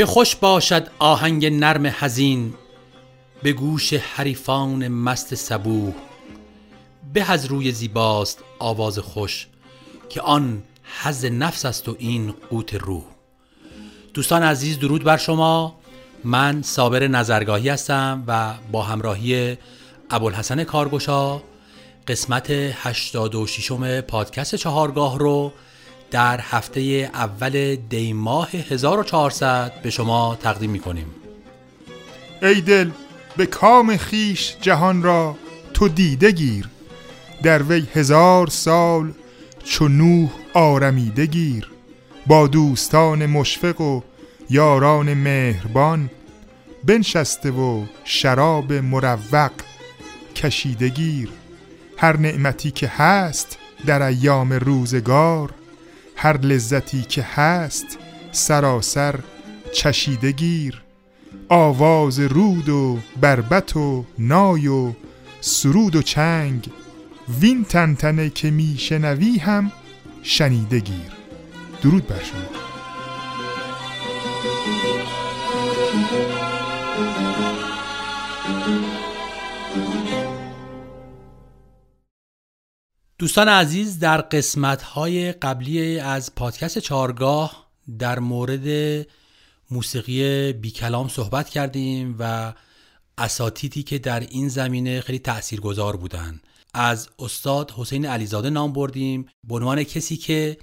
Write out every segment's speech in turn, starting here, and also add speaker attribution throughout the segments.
Speaker 1: چه خوش باشد آهنگ نرم حزین به گوش حریفان مست صبوح. به از روی زیباست آواز خوش که آن حز نفس است و این قوت روح. دوستان عزیز درود بر شما. من صابر نظرگاهی هستم و با همراهی ابوالحسن کارگشا قسمت 86 پادکست چهارگاه رو در هفته اول دی ماه 1400 به شما تقدیم می کنیم
Speaker 2: ای دل به کام خیش جهان را تو دیده گیر. در وی هزار سال چو نوح آرمیده گیر. با دوستان مشفق و یاران مهربان بنشسته و شراب مروق کشیده گیر. هر نعمتی که هست در ایام روزگار هر لذتی که هست سراسر چشیده گیر. آواز رود و بربت و نای و سرود و چنگ وین تنتنه که میشنوی هم شنیده گیر. درود بر شما.
Speaker 1: دوستان عزیز در قسمت های قبلی از پادکست چارگاه در مورد موسیقی بی کلام صحبت کردیم و اساتیدی که در این زمینه خیلی تاثیرگذار بودند از استاد حسین علیزاده نام بردیم. به عنوان کسی که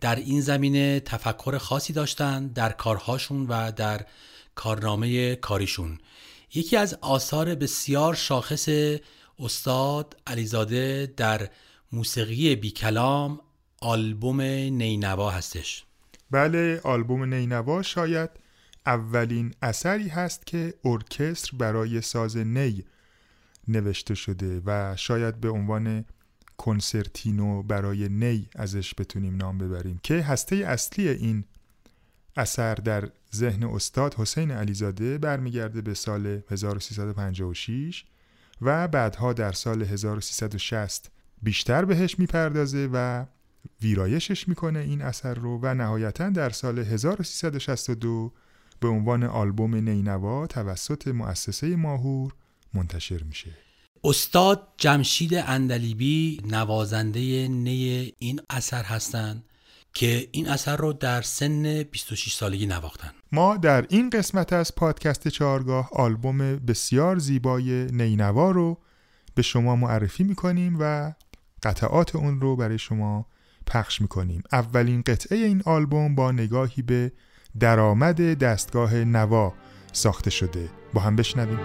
Speaker 1: در این زمینه تفکر خاصی داشتن در کارهاشون و در کارنامه کاریشون. یکی از آثار بسیار شاخص استاد علیزاده در موسیقی بی کلام آلبوم نینوا هستش.
Speaker 2: بله آلبوم نینوا شاید اولین اثری هست که ارکستر برای ساز نی نوشته شده و شاید به عنوان کنسرتینو برای نی ازش بتونیم نام ببریم که هسته اصلی این اثر در ذهن استاد حسین علیزاده برمیگرده به سال 1356 و بعدها در سال 1360 بیشتر بهش می‌پردازه و ویرایشش می‌کنه این اثر رو و نهایتا در سال 1362 به عنوان آلبوم نینوا توسط مؤسسه ماهور منتشر میشه.
Speaker 1: استاد جمشید اندلیبی نوازنده نی این اثر هستند که این اثر رو در سن 26 سالگی نواختن.
Speaker 2: ما در این قسمت از پادکست چهارگاه آلبوم بسیار زیبای نینوا رو به شما معرفی می‌کنیم و قطعات اون رو برای شما پخش می‌کنیم. اولین قطعه این آلبوم با نگاهی به درآمد دستگاه نوا ساخته شده. با هم بشنویم.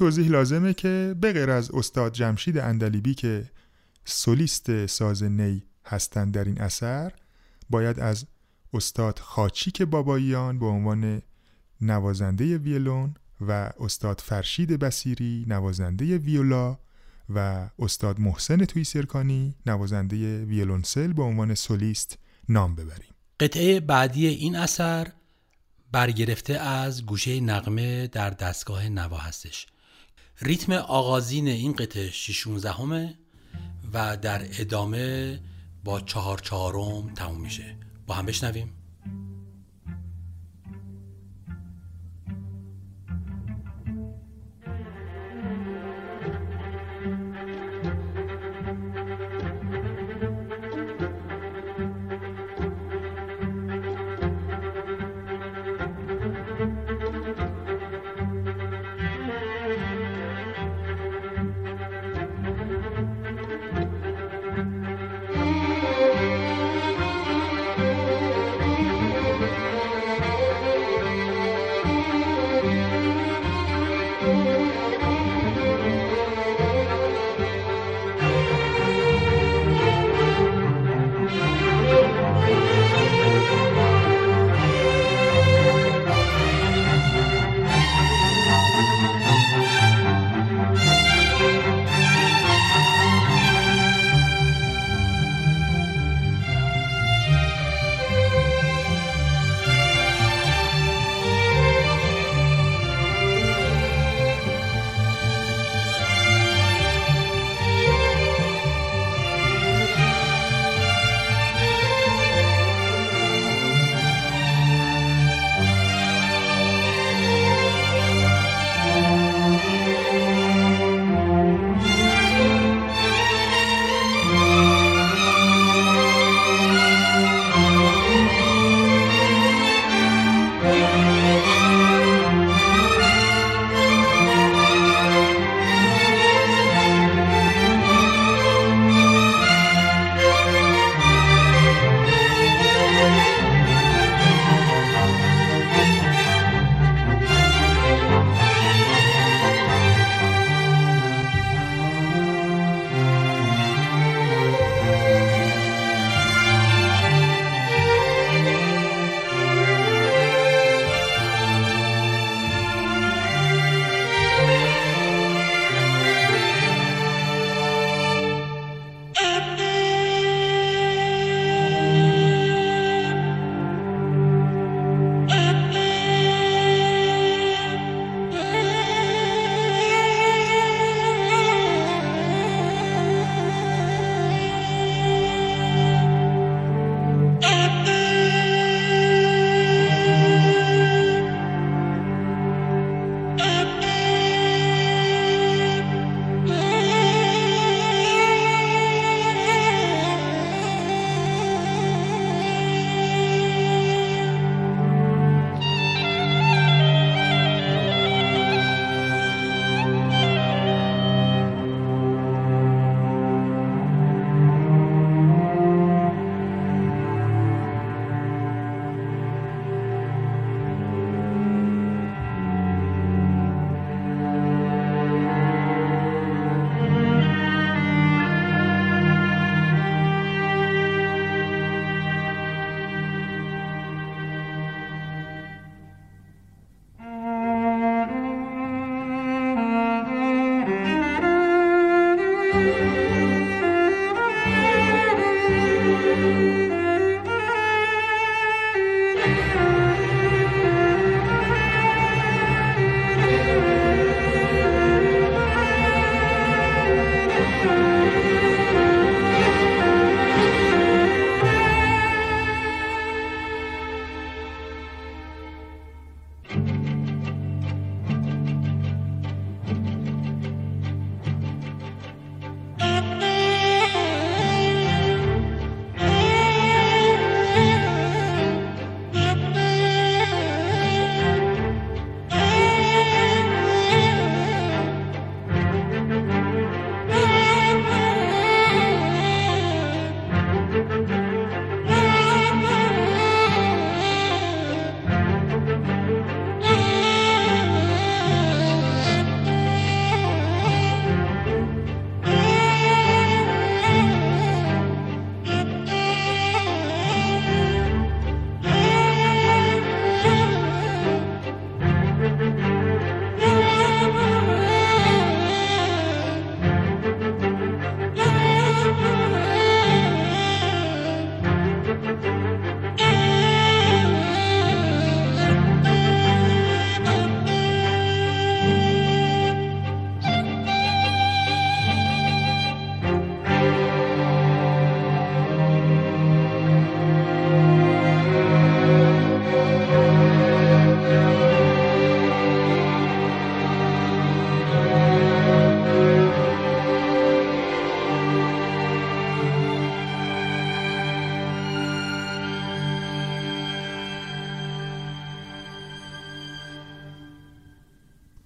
Speaker 2: توضیح لازمه که بغیر از استاد جمشید اندلیبی که سولیست ساز نی هستند در این اثر باید از استاد خاچیک باباییان به عنوان نوازنده ویلون و استاد فرشید بسیری نوازنده ویولا و استاد محسن توی سرکانی نوازنده ویولونسل به عنوان سولیست نام ببریم.
Speaker 1: قطعه بعدی این اثر برگرفته از گوشه نقمه در دستگاه نوا هستش ریتم آغازین این قطعه 16 همه و در ادامه با چهار چهارم تموم میشه. با هم بشنویم.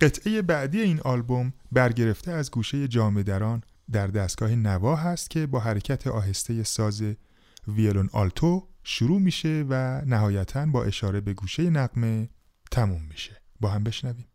Speaker 2: قطعه بعدی این آلبوم برگرفته از گوشه جامدران در دستگاه نوا هست که با حرکت آهسته ساز ویولون آلتو شروع میشه و نهایتا با اشاره به گوشه نقمه تموم میشه. با هم بشنویم.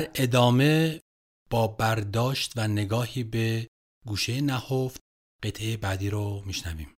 Speaker 1: در ادامه با برداشت و نگاهی به گوشه نهفت قطعه بعدی رو میشنویم.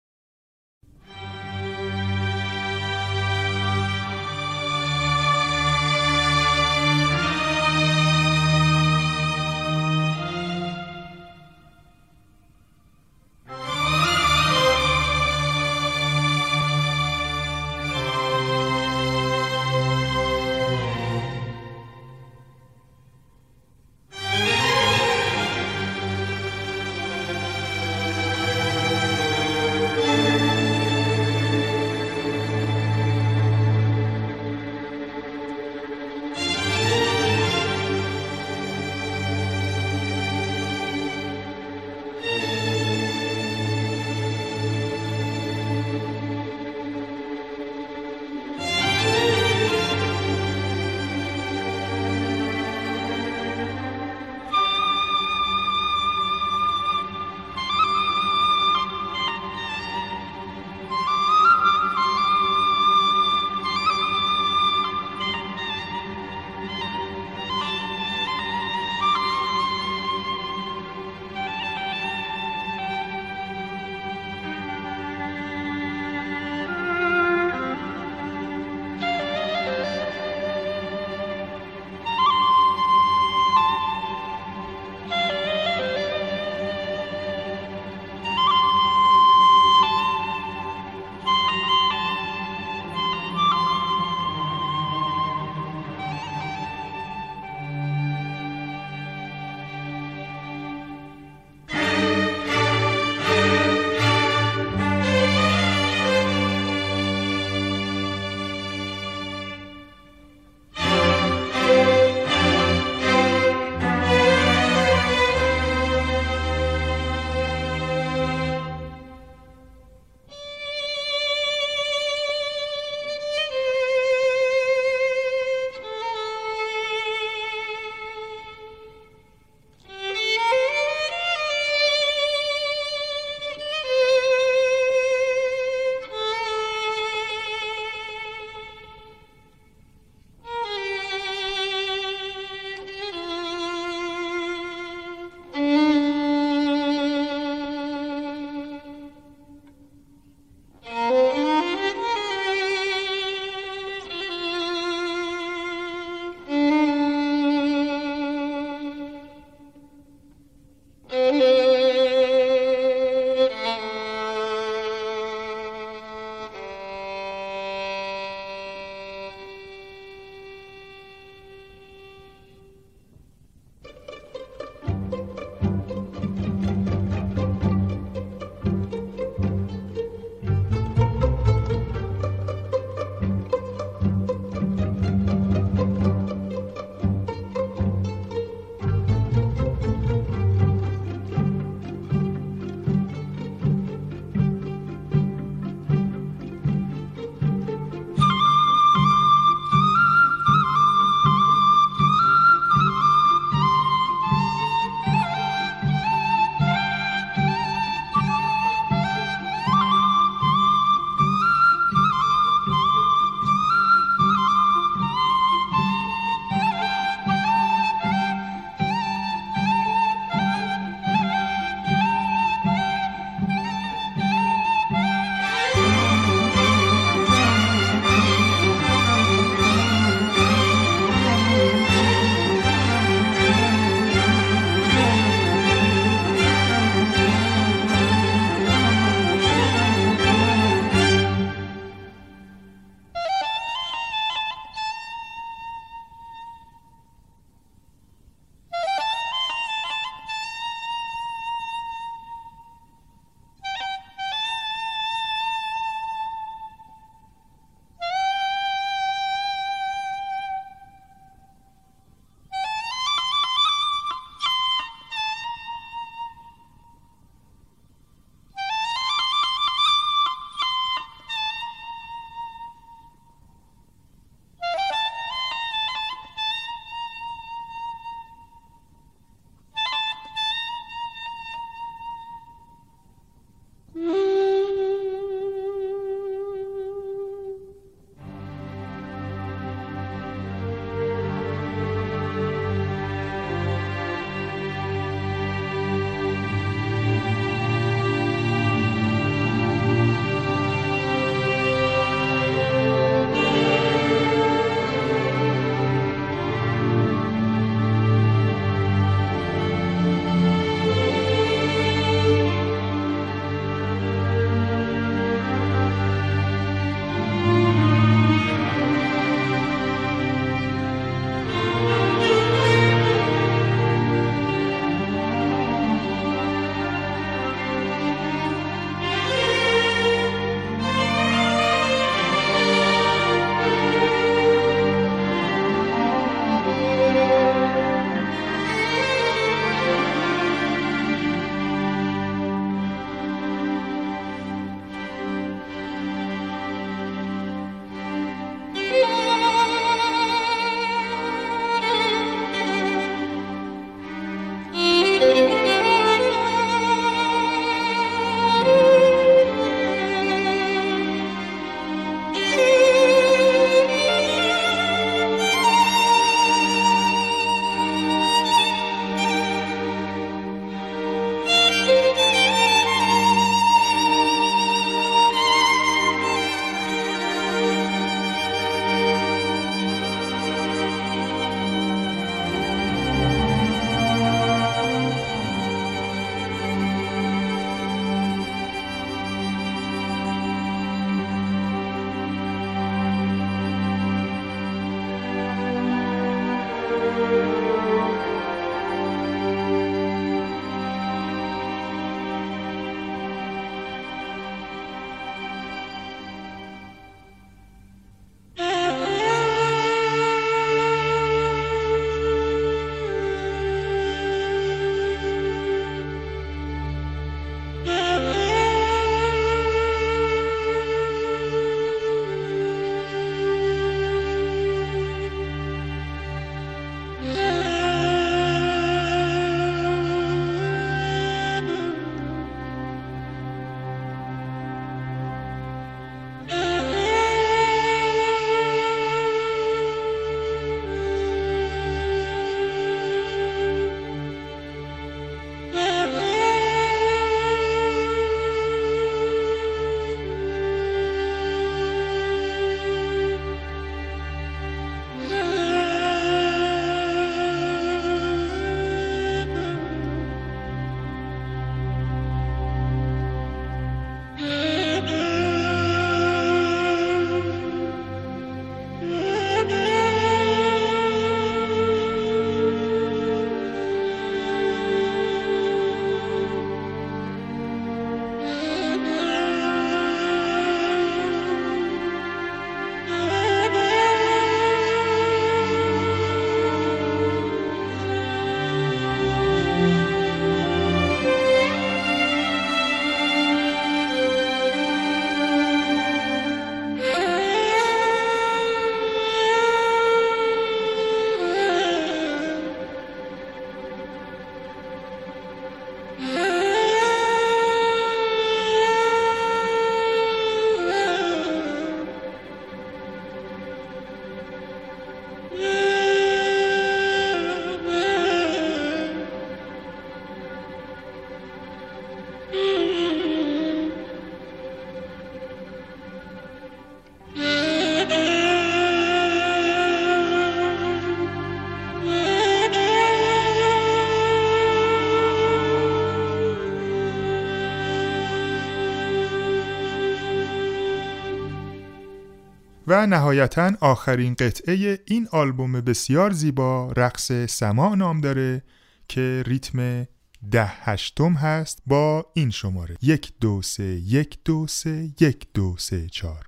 Speaker 2: و نهایتا آخرین قطعه این آلبوم بسیار زیبا رقص سما نام داره که ریتم ده هشتم هست با این شماره. یک دو سه یک دو سه یک دو سه چار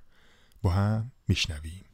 Speaker 2: با هم میشنویم.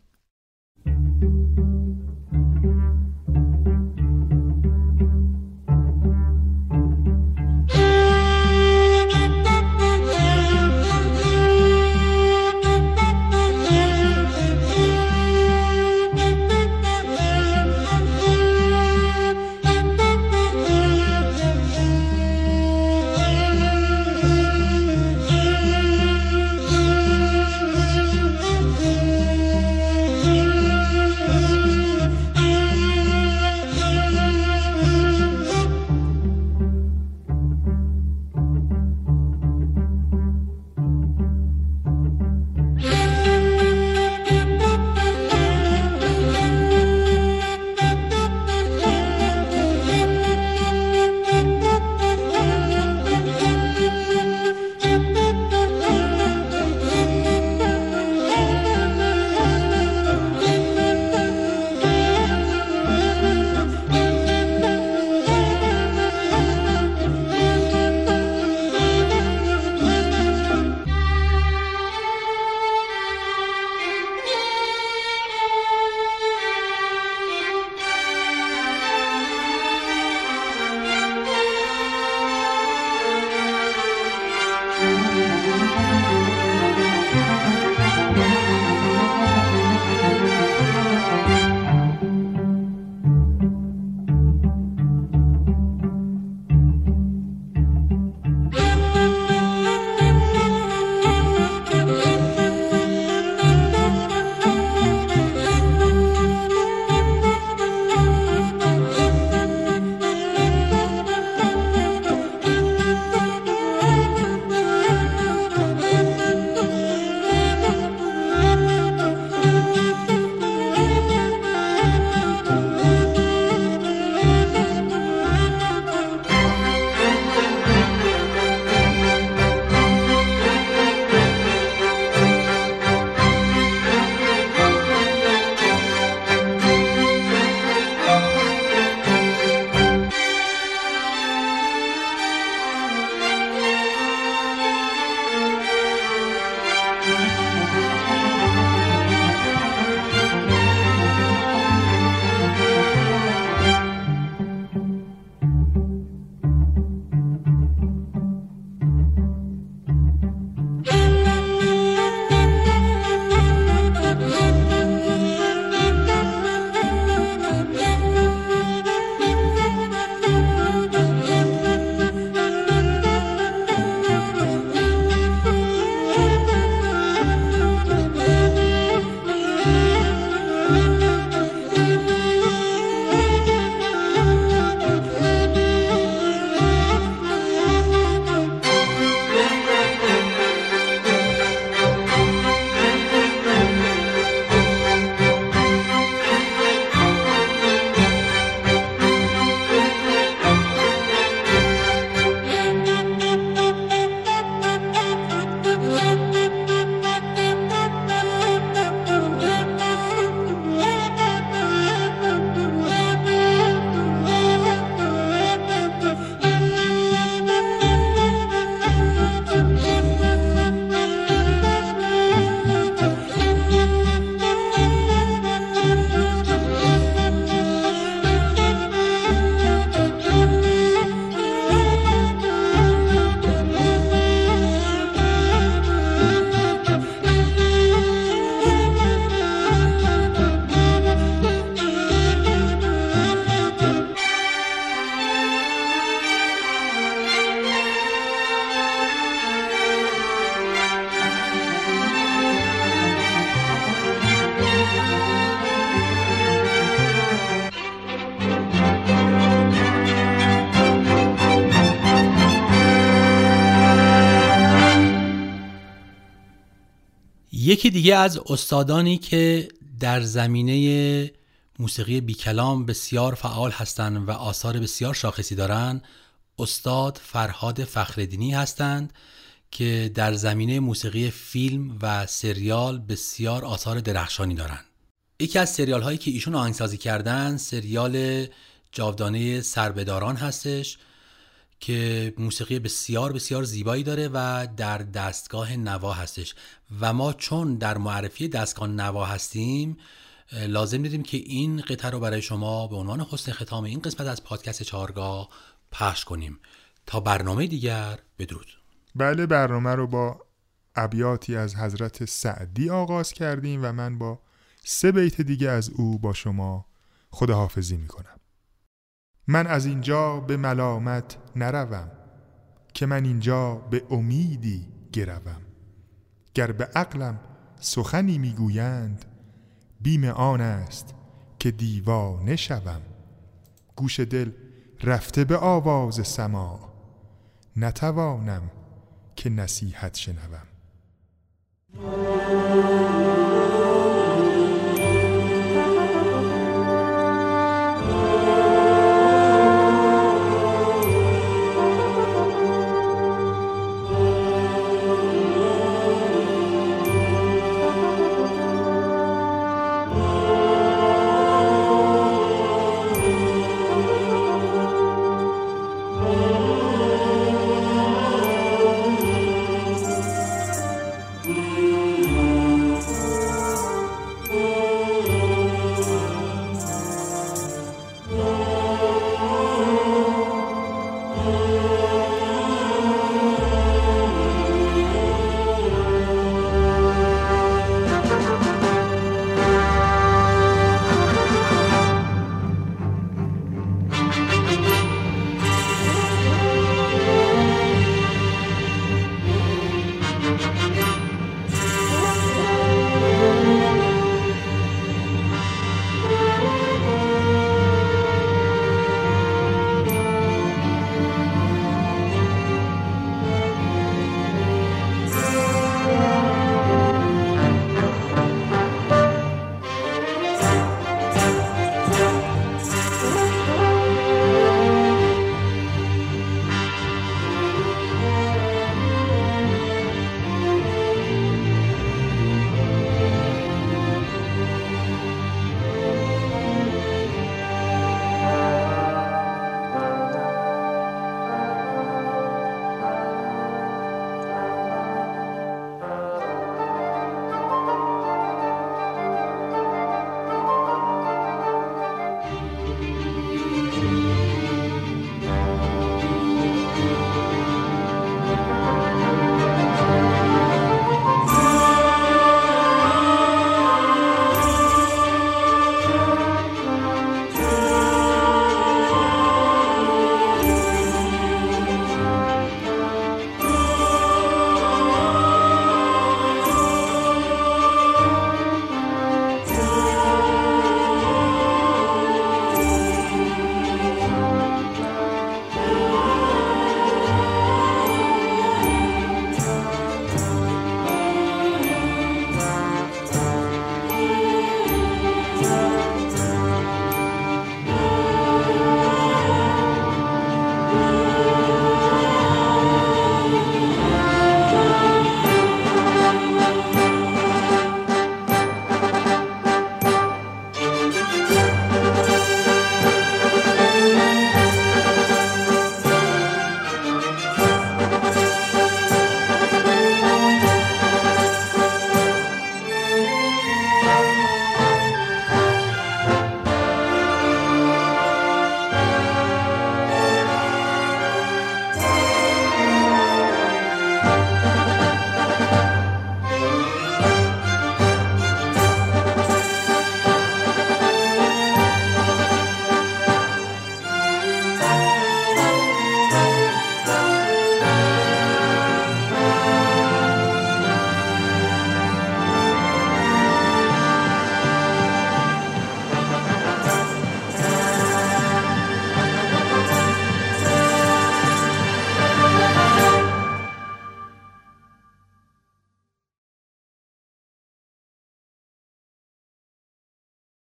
Speaker 1: یکی دیگه از استادانی که در زمینه موسیقی بیکلام بسیار فعال هستند و آثار بسیار شاخصی دارند استاد فرهاد فخردینی هستند که در زمینه موسیقی فیلم و سریال بسیار آثار درخشانی دارند. یکی از سریال هایی که ایشون آهنگسازی کردن سریال جاودانه سربداران هستش که موسیقی بسیار بسیار زیبایی داره و در دستگاه نوا هستش. و ما چون در معرفی دستگاه نوا هستیم لازم دیدیم که این قطعه رو برای شما به عنوان حسن ختام این قسمت از پادکست چهارگاه پخش کنیم. تا برنامه دیگر بدرود.
Speaker 2: بله برنامه رو با ابیاتی از حضرت سعدی آغاز کردیم و من با سه بیت دیگه از او با شما خداحافظی می‌کنم. من از اینجا به ملامت نروم که من اینجا به امیدی گروم. گر به عقلم سخنی می‌گویند بیم آن است که دیوانه شوم. گوش دل رفته به آواز سما نتوانم که نصیحت شنوم.